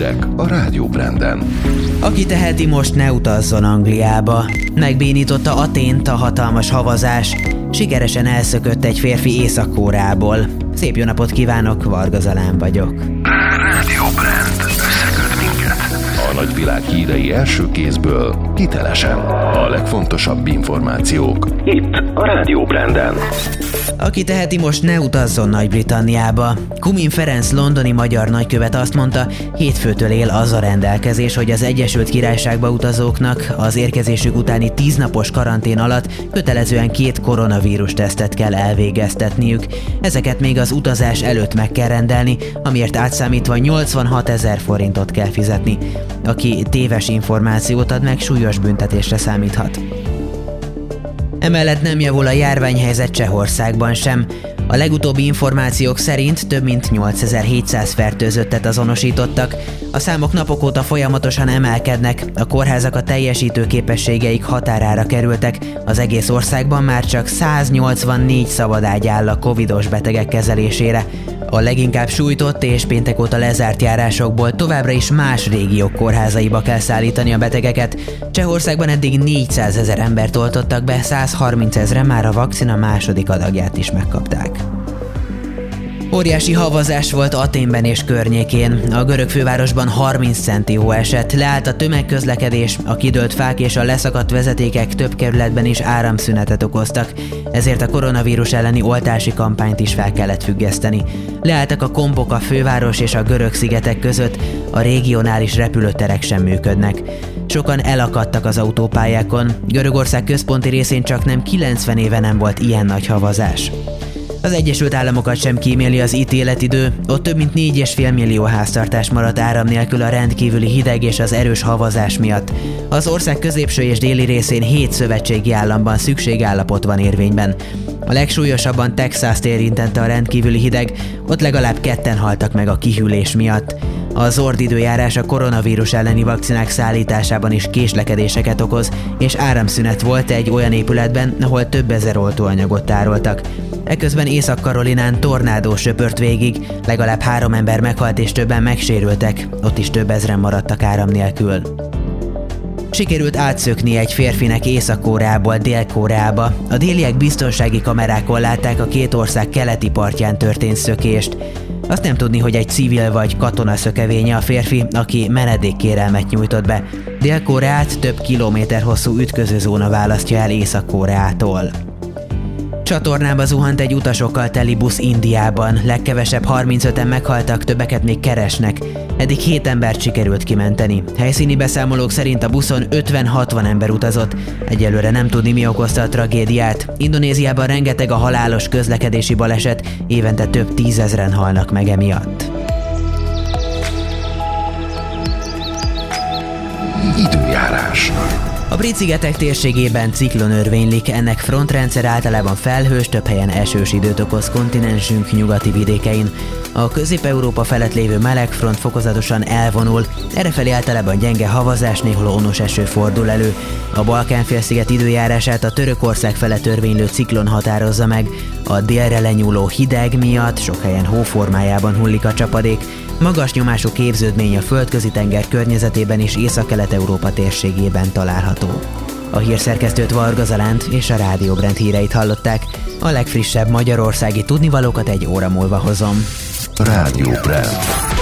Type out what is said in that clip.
hírek a Rádió Branden. Aki teheti, most ne utazzon Angliába. Megbénította Atént a hatalmas havazás. Sikeresen elszökött egy férfi Észak-Kórából. Szép jó napot kívánok, Varga Zalán vagyok. Rádió Brand. A nagyvilág hírei első kézből, hitelesen. A legfontosabb információk. Itt a Rádió Branden. Aki teheti, most ne utazzon Nagy-Britanniába. Kumin Ferenc londoni magyar nagykövet azt mondta, hétfőtől él az a rendelkezés, hogy az Egyesült Királyságba utazóknak az érkezésük utáni tíznapos karantén alatt kötelezően két koronavírus tesztet kell elvégeztetniük. Ezeket még az utazás előtt meg kell rendelni, amiért átszámítva 86 ezer forintot kell fizetni. Aki téves információt ad meg, súlyos büntetésre számíthat. Emellett nem javul a járványhelyzet Csehországban sem. A legutóbbi információk szerint több mint 8700 fertőzöttet azonosítottak. A számok napok óta folyamatosan emelkednek, a kórházak a teljesítő képességeik határára kerültek, az egész országban már csak 184 szabadágy áll a covidos betegek kezelésére. A leginkább sújtott és péntek óta lezárt járásokból továbbra is más régiók kórházaiba kell szállítani a betegeket. Csehországban eddig 400 ezer embert oltottak be, 130 ezre már a vakcina második adagját is megkapták. Óriási havazás volt Aténben és környékén. A görög fővárosban 30 centi hó esett, leállt a tömegközlekedés, a kidőlt fák és a leszakadt vezetékek több kerületben is áramszünetet okoztak, ezért a koronavírus elleni oltási kampányt is fel kellett függeszteni. Leálltak a kompok a főváros és a görög szigetek között, a regionális repülőterek sem működnek. Sokan elakadtak az autópályákon, Görögország központi részén csak nem 90 éve nem volt ilyen nagy havazás. Az Egyesült Államokat sem kíméli az ítéletidő, ott több mint 4,5 millió háztartás maradt áram nélkül a rendkívüli hideg és az erős havazás miatt. Az ország középső és déli részén 7 szövetségi államban szükségállapot van érvényben. A legsúlyosabban Texas-t érintette a rendkívüli hideg, ott legalább ketten haltak meg a kihűlés miatt. A zord időjárás a koronavírus elleni vakcinák szállításában is késlekedéseket okoz, és áramszünet volt egy olyan épületben, ahol több ezer oltóanyagot tároltak. Eközben Észak-Karolinán tornádó söpört végig, legalább három ember meghalt és többen megsérültek, ott is több ezren maradtak áram nélkül. Sikerült átszökni egy férfinek Észak-Koreából Dél-Koreába. A déliek biztonsági kamerákon látták a két ország keleti partján történt szökést. Azt nem tudni, hogy egy civil vagy katona szökevénye a férfi, aki menedékkérelmet nyújtott be. Dél-Koreát több kilométer hosszú ütközőzóna választja el Észak-Koreától. Csatornába zuhant egy utasokkal teli busz Indiában. Legkevesebb 35-en meghaltak, többeket még keresnek. Eddig 7 embert sikerült kimenteni. Helyszíni beszámolók szerint a buszon 50-60 ember utazott. Egyelőre nem tudni, mi okozta a tragédiát. Indonéziában rengeteg a halálos közlekedési baleset, évente több tízezren halnak meg emiatt. Időjárás. A brit szigetek térségében ciklon örvénylik, ennek frontrendszer általában felhős, több helyen esős időt okoz kontinensünk nyugati vidékein. A Közép-Európa felett lévő meleg front fokozatosan elvonul, errefelé általában gyenge havazás, néhol onos eső fordul elő. A Balkán-félsziget időjárását a Törökország felett örvénylő ciklon határozza meg. A délre lenyúló hideg miatt sok helyen hóformájában hullik a csapadék, magas nyomású képződmény a földközi tenger környezetében és Észak-Kelet-Európa térségében található. A hírszerkesztőt Varga Zalánt és a Rádió Brand híreit hallották. A legfrissebb magyarországi tudnivalókat egy óra múlva hozom. Rádió Brand.